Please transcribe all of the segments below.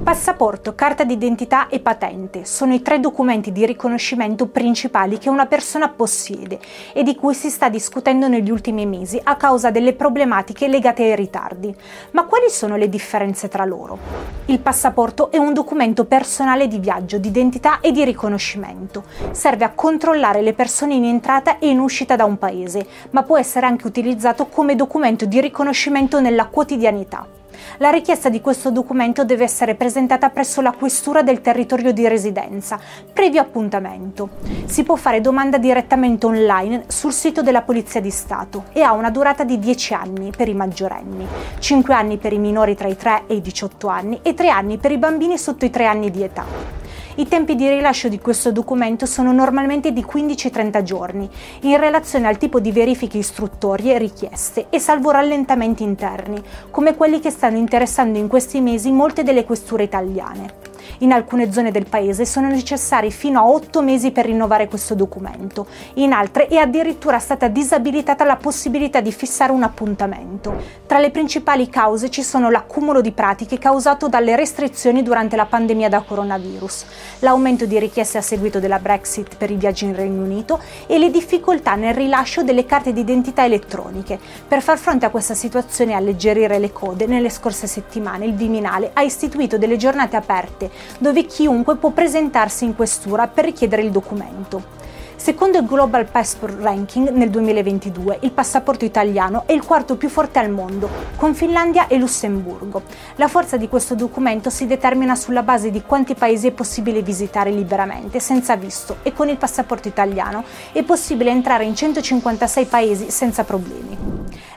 Passaporto, carta d'identità e patente sono i tre documenti di riconoscimento principali che una persona possiede e di cui si sta discutendo negli ultimi mesi a causa delle problematiche legate ai ritardi. Ma quali sono le differenze tra loro? Il passaporto è un documento personale di viaggio, di identità e di riconoscimento. Serve a controllare le persone in entrata e in uscita da un paese, ma può essere anche utilizzato come documento di riconoscimento nella quotidianità. La richiesta di questo documento deve essere presentata presso la questura del territorio di residenza, previo appuntamento. Si può fare domanda direttamente online sul sito della Polizia di Stato e ha una durata di 10 anni per i maggiorenni, 5 anni per i minori tra i 3 e i 18 anni e 3 anni per i bambini sotto i 3 anni di età. I tempi di rilascio di questo documento sono normalmente di 15-30 giorni, in relazione al tipo di verifiche istruttorie richieste e salvo rallentamenti interni, come quelli che stanno interessando in questi mesi molte delle questure italiane. In alcune zone del paese sono necessari fino a 8 mesi per rinnovare questo documento, in altre è addirittura stata disabilitata la possibilità di fissare un appuntamento. Tra le principali cause ci sono l'accumulo di pratiche causato dalle restrizioni durante la pandemia da coronavirus, l'aumento di richieste a seguito della Brexit per i viaggi in Regno Unito e le difficoltà nel rilascio delle carte d'identità elettroniche. Per far fronte a questa situazione e alleggerire le code, nelle scorse settimane il Viminale ha istituito delle giornate aperte dove chiunque può presentarsi in questura per richiedere il documento. Secondo il Global Passport Ranking nel 2022, il passaporto italiano è il quarto più forte al mondo, con Finlandia e Lussemburgo. La forza di questo documento si determina sulla base di quanti paesi è possibile visitare liberamente, senza visto, e con il passaporto italiano è possibile entrare in 156 paesi senza problemi.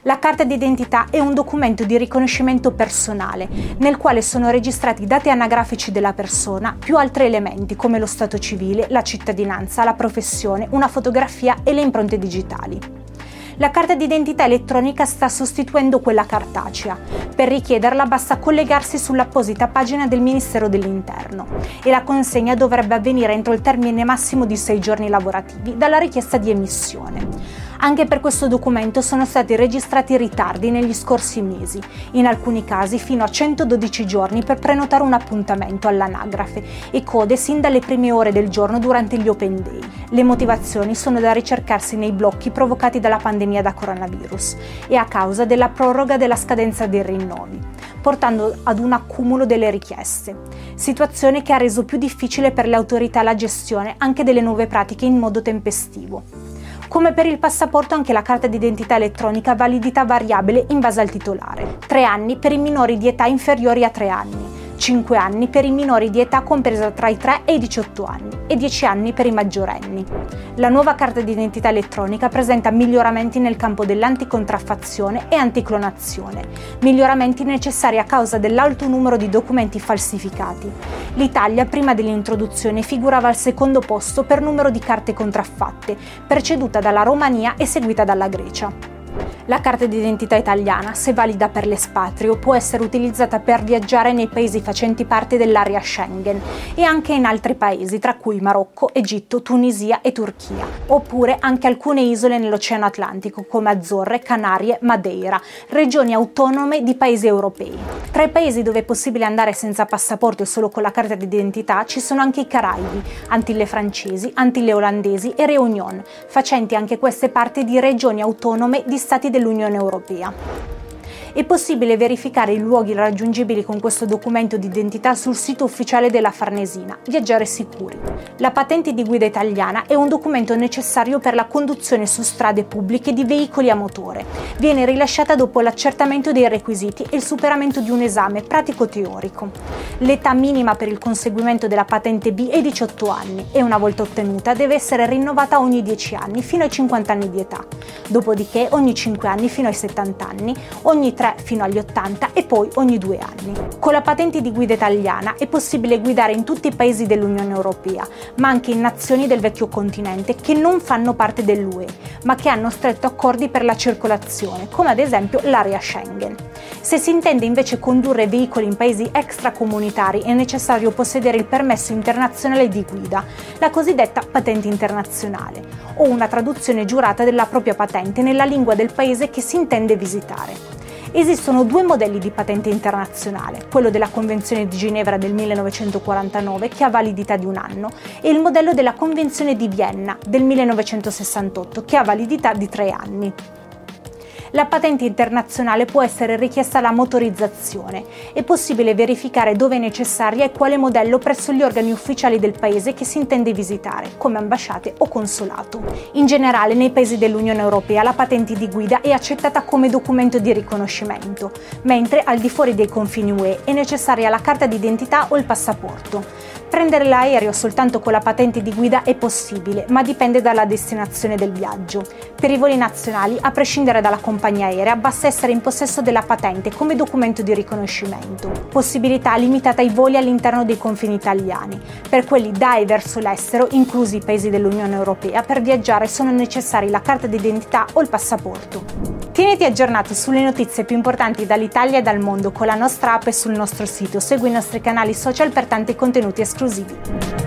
La carta d'identità è un documento di riconoscimento personale, nel quale sono registrati i dati anagrafici della persona più altri elementi come lo stato civile, la cittadinanza, la professione, una fotografia e le impronte digitali. La carta d'identità elettronica sta sostituendo quella cartacea. Per richiederla basta collegarsi sull'apposita pagina del Ministero dell'Interno e la consegna dovrebbe avvenire entro il termine massimo di sei giorni lavorativi dalla richiesta di emissione. Anche per questo documento sono stati registrati ritardi negli scorsi mesi, in alcuni casi fino a 112 giorni per prenotare un appuntamento all'anagrafe e code sin dalle prime ore del giorno durante gli Open Day. Le motivazioni sono da ricercarsi nei blocchi provocati dalla pandemia da coronavirus e a causa della proroga della scadenza dei rinnovi, portando ad un accumulo delle richieste. Situazione che ha reso più difficile per le autorità la gestione anche delle nuove pratiche in modo tempestivo. Come per il passaporto anche la carta d'identità elettronica ha validità variabile in base al titolare. 3 anni per i minori di età inferiori a 3 anni, 5 anni per i minori di età compresa tra i 3 e i 18 anni e 10 anni per i maggiorenni. La nuova carta d'identità elettronica presenta miglioramenti nel campo dell'anticontraffazione e anticlonazione, miglioramenti necessari a causa dell'alto numero di documenti falsificati. L'Italia prima dell'introduzione figurava al secondo posto per numero di carte contraffatte, preceduta dalla Romania e seguita dalla Grecia. La carta d'identità italiana, se valida per l'espatrio, può essere utilizzata per viaggiare nei paesi facenti parte dell'area Schengen e anche in altri paesi, tra cui Marocco, Egitto, Tunisia e Turchia, oppure anche alcune isole nell'Oceano Atlantico come Azzorre, Canarie, Madeira, regioni autonome di paesi europei. Tra i paesi dove è possibile andare senza passaporto e solo con la carta d'identità ci sono anche i Caraibi, Antille francesi, Antille olandesi e Réunion, facenti anche queste parte di regioni autonome di stati dell'Unione Europea. È possibile verificare i luoghi raggiungibili con questo documento di identità sul sito ufficiale della Farnesina, Viaggiare Sicuri. La patente di guida italiana è un documento necessario per la conduzione su strade pubbliche di veicoli a motore. Viene rilasciata dopo l'accertamento dei requisiti e il superamento di un esame pratico-teorico. L'età minima per il conseguimento della patente B è 18 anni e una volta ottenuta deve essere rinnovata ogni 10 anni fino ai 50 anni di età. Dopodiché ogni 5 anni fino ai 70 anni, ogni 3 3 fino agli 80 e poi ogni due anni. Con la patente di guida italiana è possibile guidare in tutti i paesi dell'Unione Europea, ma anche in nazioni del vecchio continente che non fanno parte dell'UE, ma che hanno stretto accordi per la circolazione, come ad esempio l'area Schengen. Se si intende invece condurre veicoli in paesi extracomunitari è necessario possedere il permesso internazionale di guida, la cosiddetta patente internazionale, o una traduzione giurata della propria patente nella lingua del paese che si intende visitare Esistono due modelli di patente internazionale, quello della Convenzione di Ginevra del 1949 che ha validità di un anno e il modello della Convenzione di Vienna del 1968 che ha validità di tre anni la patente internazionale può essere richiesta la motorizzazione. È possibile verificare dove è necessaria e quale modello presso gli organi ufficiali del paese che si intende visitare, come ambasciate o consolato. In generale, nei paesi dell'Unione Europea la patente di guida è accettata come documento di riconoscimento, mentre al di fuori dei confini UE è necessaria la carta d'identità o il passaporto. Prendere l'aereo soltanto con la patente di guida è possibile, ma dipende dalla destinazione del viaggio. Per i voli nazionali, a prescindere dalla compagnia aerea, basta essere in possesso della patente come documento di riconoscimento. Possibilità limitata ai voli all'interno dei confini italiani. Per quelli da e verso l'estero, inclusi i paesi dell'Unione Europea, per viaggiare sono necessari la carta d'identità o il passaporto. Tieniti aggiornato sulle notizie più importanti dall'Italia e dal mondo con la nostra app e sul nostro sito. Segui i nostri canali social per tanti contenuti esclusivi.